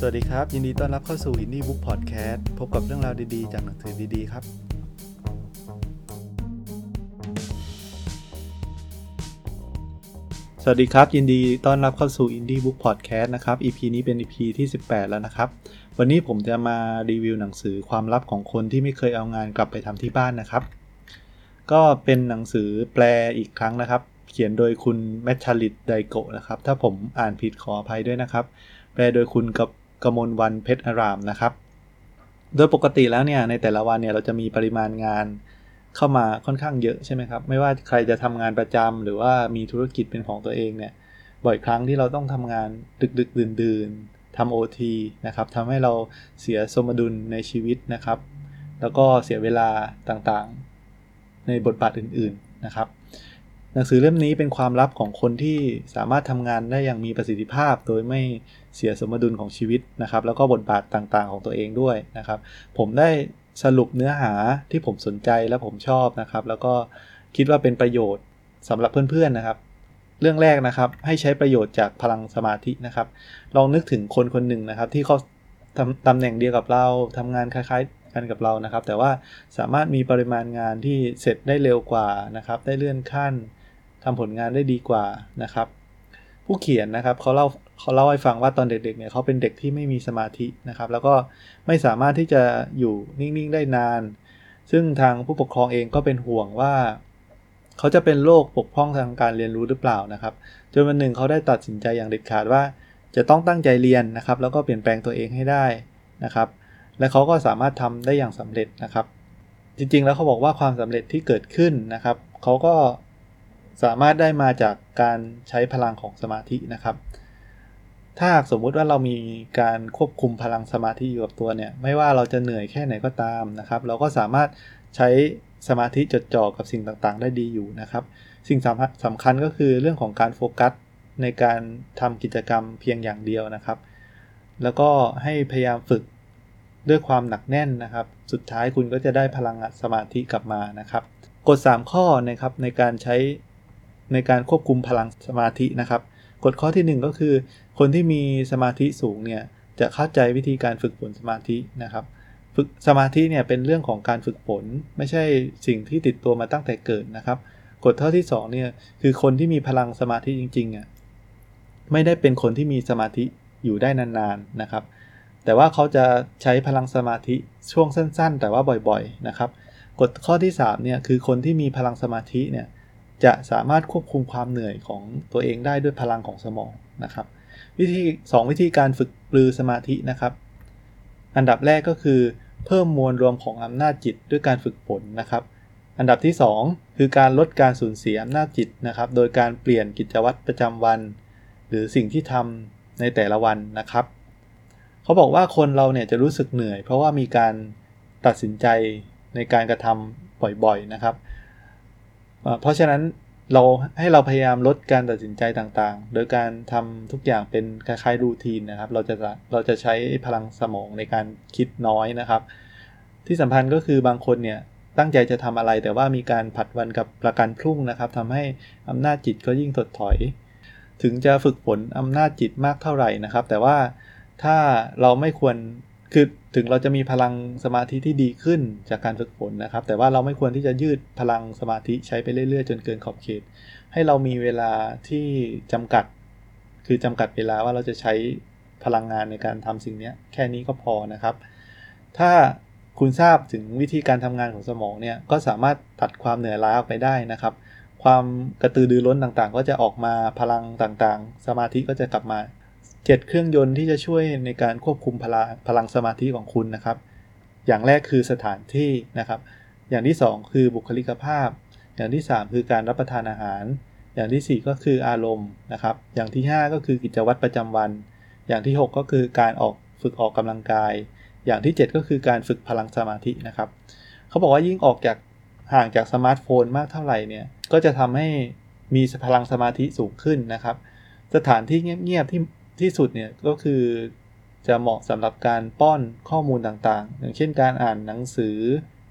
สวัสดีครับ ยินดีต้อนรับเข้าสู่ Indie Book Podcast พบกับเรื่องราวดีๆ จากหนังสือดีๆ ครับ สวัสดีครับ ยินดีต้อนรับเข้าสู่ Indie Book Podcast นะครับ EP นี้เป็น EP ที่ 18 แล้วนะครับ วันนี้ผมจะมารีวิวหนังสือความลับของคนที่ไม่เคยเอางานกลับไปทำที่บ้านนะครับ ก็เป็นหนังสือแปลอีกครั้งนะครับ เขียนโดยคุณแมชชาลิตไดโกะนะครับ ถ้าผมอ่านผิดขออภัยด้วยนะครับแปลโดยคุณกับ กมลวันเพชรอารามนะครับ โดยปกติแล้วเนี่ยในแต่ละวันเนี่ยเราจะมีปริมาณงานเข้ามาค่อนข้างเยอะใช่ไหมครับ ไม่ว่าใครจะทำงานประจำหรือว่ามีธุรกิจเป็นของตัวเองเนี่ยบ่อยครั้งที่เราต้องทำงานดึกดึกดื่นดื่นทำโอทีนะครับทำให้เราเสียสมดุลในชีวิตนะครับ แล้วก็เสียเวลาต่างๆ ในบทบาทอื่นๆนะครับ หนังสือเล่มนี้เป็นความลับของคนที่สามารถทำงานได้อย่างมีประสิทธิภาพ โดยไม่เสียสมดุลของชีวิตนะครับ แล้วก็บทบาทต่างๆ ของตัวเองด้วยนะครับ ผมได้สรุปเนื้อหาที่ผมสนใจและผมชอบนะครับ แล้วก็คิดว่าเป็นประโยชน์สำหรับเพื่อนๆนะครับ เรื่องแรกนะครับ ให้ใช้ประโยชน์จากพลังสมาธินะครับ ลองนึกถึงคนคนหนึ่งนะครับ ที่เขาทำตำแหน่งเดียวกับเราทำงานคล้ายๆกันกับเรานะครับ แต่ว่าสามารถมีปริมาณงานที่เสร็จได้เร็วกว่านะครับ ได้เลื่อนขั้น ทำผลงานได้ดีกว่านะครับ ผู้เขียนนะครับเขาเล่าเขาเล่าให้ฟังว่าตอนเด็กๆเนี่ยเขาเป็นเด็กที่ไม่มีสมาธินะครับ แล้วก็ไม่สามารถที่จะอยู่นิ่งๆได้นาน ซึ่งทางผู้ปกครองเองก็เป็นห่วงว่า เขาจะเป็นโรคปกพร่องทางการเรียนรู้หรือเปล่านะครับจนวันหนึ่งเขาได้ตัดสินใจอย่างเด็ดขาดว่า จะต้องตั้งใจเรียนนะครับ แล้วก็เปลี่ยนแปลงตัวเองให้ได้นะครับ และเขาก็สามารถทำได้อย่างสำเร็จนะครับ จริงๆแล้วเขาบอกว่าความสำเร็จที่เกิดขึ้นนะครับเขาก็ สามารถได้มาจากการใช้พลังของสมาธินะครับ ถ้าหากสมมุติว่าเรามีการควบคุมพลังสมาธิอยู่กับตัวเนี่ย ไม่ว่าเราจะเหนื่อยแค่ไหนก็ตามนะครับ เราก็สามารถใช้สมาธิจดจ่อกับสิ่งต่างๆ ได้ดีอยู่นะครับ สิ่งสำคัญก็คือเรื่องของการโฟกัสในการทำกิจกรรมเพียงอย่างเดียวนะครับ แล้วก็ให้พยายามฝึกด้วยความหนักแน่นนะครับ สุดท้ายคุณก็จะได้พลังสมาธิกลับมานะครับ กฎ 3 ข้อนะครับในการใช้ ในการควบคุมพลังสมาธินะครับ กฎข้อที่ 1 ก็คือ คนที่มีสมาธิสูงเนี่ยจะเข้าใจวิธีการฝึกฝนสมาธินะครับ ฝึกสมาธิเนี่ยเป็นเรื่องของการฝึกฝนไม่ใช่สิ่งที่ติดตัวมาตั้งแต่เกิดนะครับ กฎข้อที่2เนี่ยคือคนที่มีพลังสมาธิจริงๆอะไม่ได้เป็นคนที่มีสมาธิอยู่ได้นานๆนะครับ แต่ว่าเขาจะใช้พลังสมาธิช่วงสั้น ๆ แต่ว่าบ่อยๆนะครับ กฎข้อที่3เนี่ยคือคนที่มีพลังสมาธิเนี่ย จะสามารถควบคุมความเหนื่อยของตัวเองได้ด้วยพลังของสมองนะครับวิธี 2 วิธีการฝึกปลือสมาธินะครับ อันดับแรกก็คือ เพิ่มมวลรวมของอำนาจจิตด้วยการฝึกฝนนะครับ อันดับที่ 2 คือการลดการสูญเสียอำนาจจิตนะครับ โดยการเปลี่ยนกิจวัตรประจำวัน หรือสิ่งที่ทำในแต่ละวันนะครับ เขาบอกว่าคนเราเนี่ยจะรู้สึกเหนื่อย เพราะว่ามีการตัดสินใจในการกระทำบ่อยๆนะครับ เพราะฉะนั้นเราให้เราพยายามลดการตัดสินใจต่างๆ โดยการทำทุกอย่างเป็นคล้ายๆรูทีนนะครับ เราจะเราจะใช้พลังสมองในการคิดน้อยนะครับ ที่สำคัญก็คือบางคนเนี่ยตั้งใจจะทำอะไร แต่ว่ามีการผัดวันกับประกันพรุ่งนะครับทำให้อำนาจจิตก็ยิ่งถดถอย ถึงจะฝึกฝนอำนาจจิตมากเท่าไหร่นะครับ แต่ว่าถ้าเราไม่ควรคือ ถึงเราจะมีพลังสมาธิที่ดีขึ้นจากการฝึกฝนนะครับ แต่ว่าเราไม่ควรที่จะยืดพลังสมาธิใช้ไปเรื่อยๆ จนเกินขอบเขต ให้เรามีเวลาที่จำกัด คือจำกัดเวลาว่าเราจะใช้พลังงานในการทำสิ่งนี้แค่นี้ก็พอนะครับ ถ้าคุณทราบถึงวิธีการทำงานของสมองเนี่ยก็สามารถตัดความเหนื่อยล้าออกไปได้นะครับ ความกระตือรือร้นต่างๆ ก็จะออกมาพลังต่างๆ สมาธิก็จะกลับมา 7 เครื่องยนต์ที่จะช่วยในการควบคุมพลังพลังสมาธิของคุณนะครับ อย่างแรกคือสถานที่นะครับ อย่างที่ 2 คือบุคลิกภาพ อย่างที่ 3 คือการรับประทานอาหาร อย่างที่ 4 ก็คืออารมณ์นะครับ อย่างที่ 5 ก็คือกิจวัตรประจำวัน อย่างที่ 6 ก็คือการออกฝึกออกกำลังกาย อย่างที่ 7 ก็คือการฝึกพลังสมาธินะครับ เขาบอกว่ายิ่งออกจากห่างจากสมาร์ทโฟนมากเท่าไหร่เนี่ย ก็จะทำให้มีพลังสมาธิสูงขึ้นนะครับ สถานที่เงียบๆที่ ที่สุดเนี่ยก็คือจะเหมาะสำหรับการป้อนข้อมูลต่างๆ อย่างเช่นการอ่านหนังสือ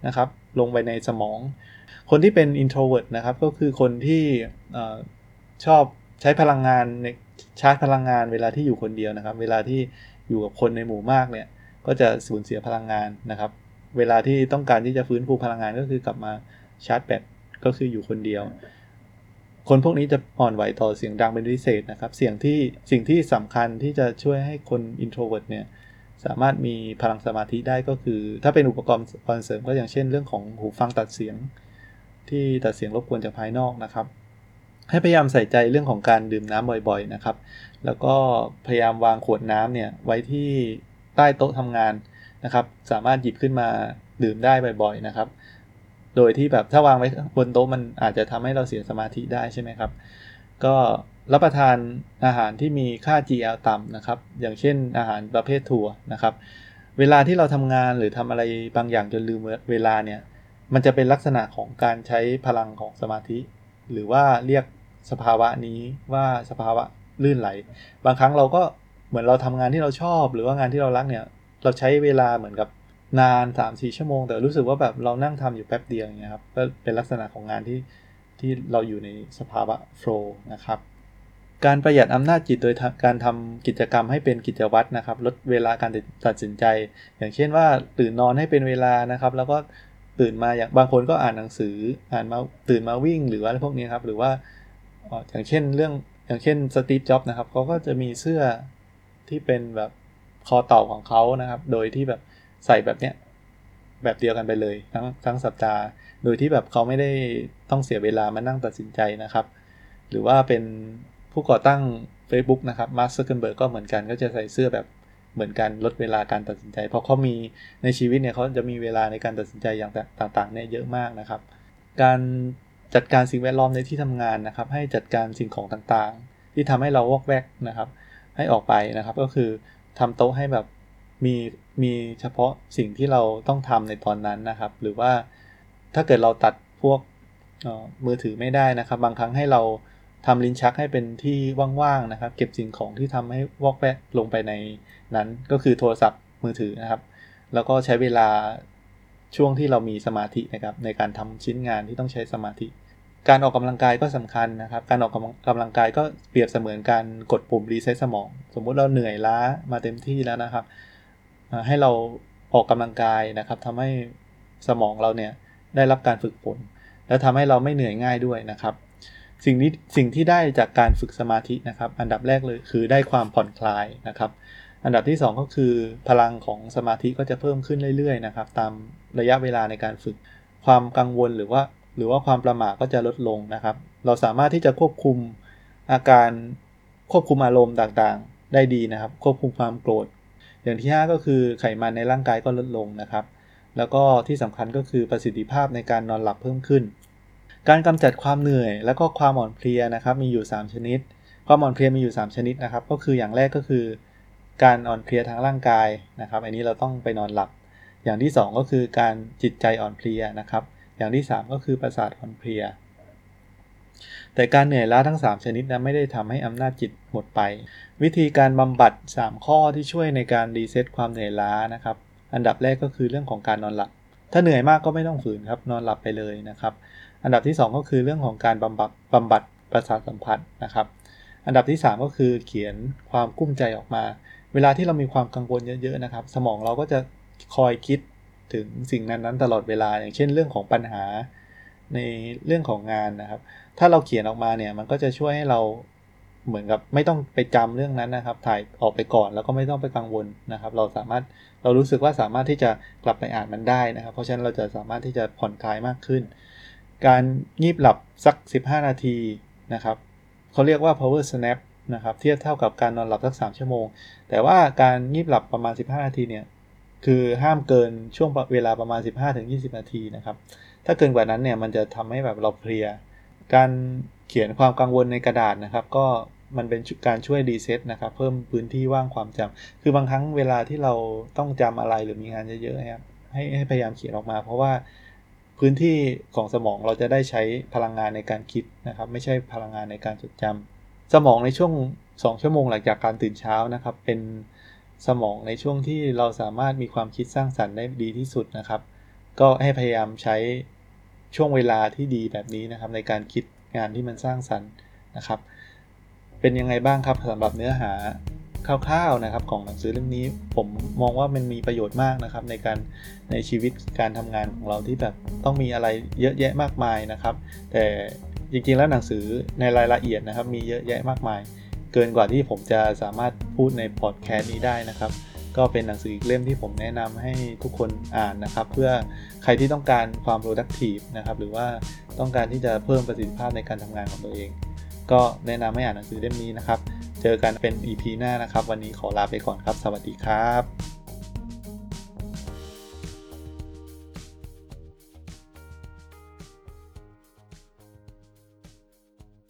นะครับ ลงไปในสมอง คนที่เป็น introvert นะครับก็คือคนที่ชอบใช้พลังงานในชาร์จพลังงานเวลาที่อยู่คนเดียวนะครับ เวลาที่อยู่กับคนในหมู่มากเนี่ยก็จะสูญเสียพลังงานนะครับ เวลาที่ต้องการที่จะฟื้นฟูพลังงานก็คือกลับมาชาร์จแบตก็คืออยู่คนเดียว คนพวกนี้จะอ่อนไหวต่อเสียงดังเป็นพิเศษนะครับ เสียงที่สิ่งที่สำคัญที่จะช่วยให้คน introvert เนี่ยสามารถมีพลังสมาธิได้ก็คือ ถ้าเป็นอุปกรณ์เสริมก็อย่างเช่นเรื่องของหูฟังตัดเสียง ที่ตัดเสียงรบกวนจากภายนอกนะครับ ให้พยายามใส่ใจเรื่องของการดื่มน้ำบ่อยๆนะครับ แล้วก็พยายามวางขวดน้ำเนี่ยไว้ที่ใต้โต๊ะทำงานนะครับ สามารถหยิบขึ้นมาดื่มได้บ่อยๆนะครับ โดยที่แบบถ้าวางไว้บนโต๊ะมันอาจจะทำให้เราเสียสมาธิได้ใช่ไหมครับ ก็รับประทานอาหารที่มีค่า GL ต่ำนะครับ อย่างเช่นอาหารประเภทถั่วนะครับ เวลาที่เราทำงานหรือทำอะไรบางอย่างจนลืมเวลาเนี่ย มันจะเป็นลักษณะของการใช้พลังของสมาธิ หรือว่าเรียกสภาวะนี้ว่าสภาวะลื่นไหล บางครั้งเราก็เหมือนเราทำงานที่เราชอบ หรือว่างานที่เรารักเนี่ย เราใช้เวลาเหมือนกับ นาน3ามสี่ชั่วโมง แต่รู้สึกว่าแบบเรานั่งทำอยู่แป๊บเดียวอย่างเงี้ยครับก็เป็นลักษณะของงานที่ที่เราอยู่ในสภาวะโฟล์นะครับการประหยัดอำนาจจิตโดยการทำกิจกรรมให้เป็นกิจวัตรนะครับ ลดเวลาการตัดสินใจ อย่างเช่นว่าตื่นนอนให้เป็นเวลานะครับ แล้วก็ตื่นมาอย่างบางคนก็อ่านหนังสืออ่านมาตื่นมาวิ่งหรือว่าพวกนี้ครับ หรือว่าอย่างเช่นเรื่องอย่างเช่นสตีฟจ็อบนะครับเขาก็จะมีเสื้อที่เป็นแบบคอเต่าของเขานะครับ โดยที่แบบ ใส่แบบเนี้ยแบบเดียวกันไปเลยทั้งทั้งสัปดาห์ โดยที่แบบเขาไม่ได้ต้องเสียเวลามานั่งตัดสินใจนะครับ หรือว่าเป็นผู้ก่อตั้ง Facebook นะครับมาร์ค ซักเคอร์เบิร์กก็เหมือนกันก็จะใส่เสื้อแบบเหมือนกันลดเวลาการตัดสินใจ เพราะเขามีในชีวิตเนี่ยเขาจะมีเวลาในการตัดสินใจอย่างต่างๆเนี่ยเยอะมากนะครับ การจัดการสิ่งแวดล้อมในที่ทำงานนะครับ ให้จัดการสิ่งของต่างๆ ที่ทำให้เราวอกแวกนะครับ ให้ออกไปนะครับ ก็คือทำโต๊ะให้แบบ มีมีเฉพาะสิ่งที่เราต้องทำในตอนนั้นนะครับ หรือว่าถ้าเกิดเราตัดพวกมือถือไม่ได้นะครับ บางครั้งให้เราทำลิ้นชักให้เป็นที่ว่างๆนะครับ เก็บสิ่งของที่ทำให้วอกแวกลงไปในนั้น ก็คือโทรศัพท์มือถือนะครับ แล้วก็ใช้เวลาช่วงที่เรามีสมาธินะครับในการทำชิ้นงานที่ต้องใช้สมาธิ การออกกำลังกายก็สำคัญนะครับ การออกกำลังกายก็เปรียบเสมือนการกดปุ่ม reset สมอง สมมุติเราเหนื่อยล้ามาเต็มที่แล้วนะครับ ให้เราออกกำลังกายนะครับทำให้สมองเราเนี่ยได้รับการฝึกฝนและทำให้เราไม่เหนื่อยง่ายด้วยนะครับ สิ่งนี้สิ่งที่ได้จากการฝึกสมาธินะครับ อันดับแรกเลยคือได้ความผ่อนคลายนะครับ อันดับที่ 2 ก็คือพลังของสมาธิก็จะเพิ่มขึ้นเรื่อยๆนะครับ ตามระยะเวลาในการฝึกความกังวลหรือว่า หรือว่าความประมาทก็จะลดลงนะครับ เราสามารถที่จะควบคุมอาการควบคุมอารมณ์ต่างๆ ได้ดีนะครับ ควบคุมความโกรธ อย่างที่ 5 ก็คือไขมันในร่างกายก็ลดลงนะครับ แล้วก็ที่สำคัญก็คือประสิทธิภาพในการนอนหลับเพิ่มขึ้น การกำจัดความเหนื่อย และก็ความอ่อนเพลียนะครับมีอยู่ 3 ชนิด ความอ่อนเพลียมีอยู่ 3 ชนิดนะครับ ก็คืออย่างแรกก็คือ การอ่อนเพลียทางร่างกายนะครับ อันนี้เราต้องไปนอนหลับ อย่างที่ 2 ก็คือการจิตใจอ่อนเพลียนะครับ อย่างที่ 3 ก็คือประสาทอ่อนเพลีย แต่การเหนื่อยล้าทั้ง 3 ชนิดนั้นไม่ได้ทำให้อำนาจจิตหมดไป วิธีการบำบัด 3 ข้อที่ช่วยในการ reset ความเหนื่อยล้านะครับ อันดับแรกก็คือเรื่องของการนอนหลับ ถ้าเหนื่อยมากก็ไม่ต้องฝืนครับนอนหลับไปเลยนะครับ อันดับที่ 2 ก็คือเรื่องของการบำบัดบำบัดประสาทสัมผัสนะครับ อันดับที่ 3 ก็คือเขียนความกุ้มใจออกมา เวลาที่เรามีความกังวลเยอะๆนะครับ สมองเราก็จะคอยคิดถึงสิ่งนั้นๆ ตลอดเวลา อย่างเช่น เรื่องของปัญหาในเรื่องของงานนะครับ ถ้าเราเขียนออกมาเนี่ยมันก็จะช่วยให้เราเหมือนกับไม่ต้องไปจำเรื่องนั้นนะครับ ถ่ายออกไปก่อนแล้วก็ไม่ต้องไปกังวลนะครับ เราสามารถเรารู้สึกว่าสามารถที่จะกลับไปอ่านมันได้นะครับ เพราะฉะนั้นเราจะสามารถที่จะผ่อนคลายมากขึ้น การงีบหลับสัก 15 นาทีนะครับเขาเรียกว่า power snap นะครับเทียบเท่ากับการนอนหลับสัก 3 ชั่วโมง แต่ว่าการงีบหลับประมาณ 15 นาทีเนี่ยคือห้ามเกินช่วงเวลาประมาณ 15-20 นาทีนะครับ ถ้าเกินกว่านั้นเนี่ยมันจะทำให้แบบเราเพลีย การเขียนความกังวลในกระดาษนะครับ ก็มันเป็นการช่วยดีเซ็ตนะครับ เพิ่มพื้นที่ว่างความจำคือบางครั้งเวลาที่เราต้องจำอะไรหรือมีงานเยอะๆครับให้ให้พยายามเขียนออกมา เพราะว่าพื้นที่ของสมองเราจะได้ใช้พลังงานในการคิดนะครับ ไม่ใช่พลังงานในการจดจำสมองในช่วง 2 ชั่วโมงหลังจากการตื่นเช้านะครับ เป็นสมองในช่วงที่เราสามารถมีความคิดสร้างสรรค์ได้ดีที่สุดนะครับ ก็ให้พยายามใช้ ช่วงเวลาที่ดีแบบนี้นะครับ ในการคิดงานที่มันสร้างสรรค์นะครับ เป็นยังไงบ้างครับสำหรับเนื้อหาคร่าวๆนะครับของหนังสือเล่มนี้ ผมมองว่ามันมีประโยชน์มากนะครับ ในการในชีวิตการทำงานของเราที่แบบต้องมีอะไรเยอะแยะมากมายนะครับ แต่จริงๆแล้วหนังสือในรายละเอียดนะครับ มีเยอะแยะมากมาย เกินกว่าที่ผมจะสามารถพูดในพอดแคสต์นี้ได้นะครับ ก็เป็นหนังสืออีกเล่มที่ผมแนะนำให้ทุกคนอ่านนะครับ เพื่อใครที่ต้องการความ productive นะครับหรือว่าต้องการที่จะเพิ่มประสิทธิภาพในการทำงานของตัวเอง ก็แนะนำให้อ่านหนังสือเล่มนี้นะครับ เจอกันเป็น EP หน้านะครับ วันนี้ขอลาไปก่อนครับ สวัสดีครับ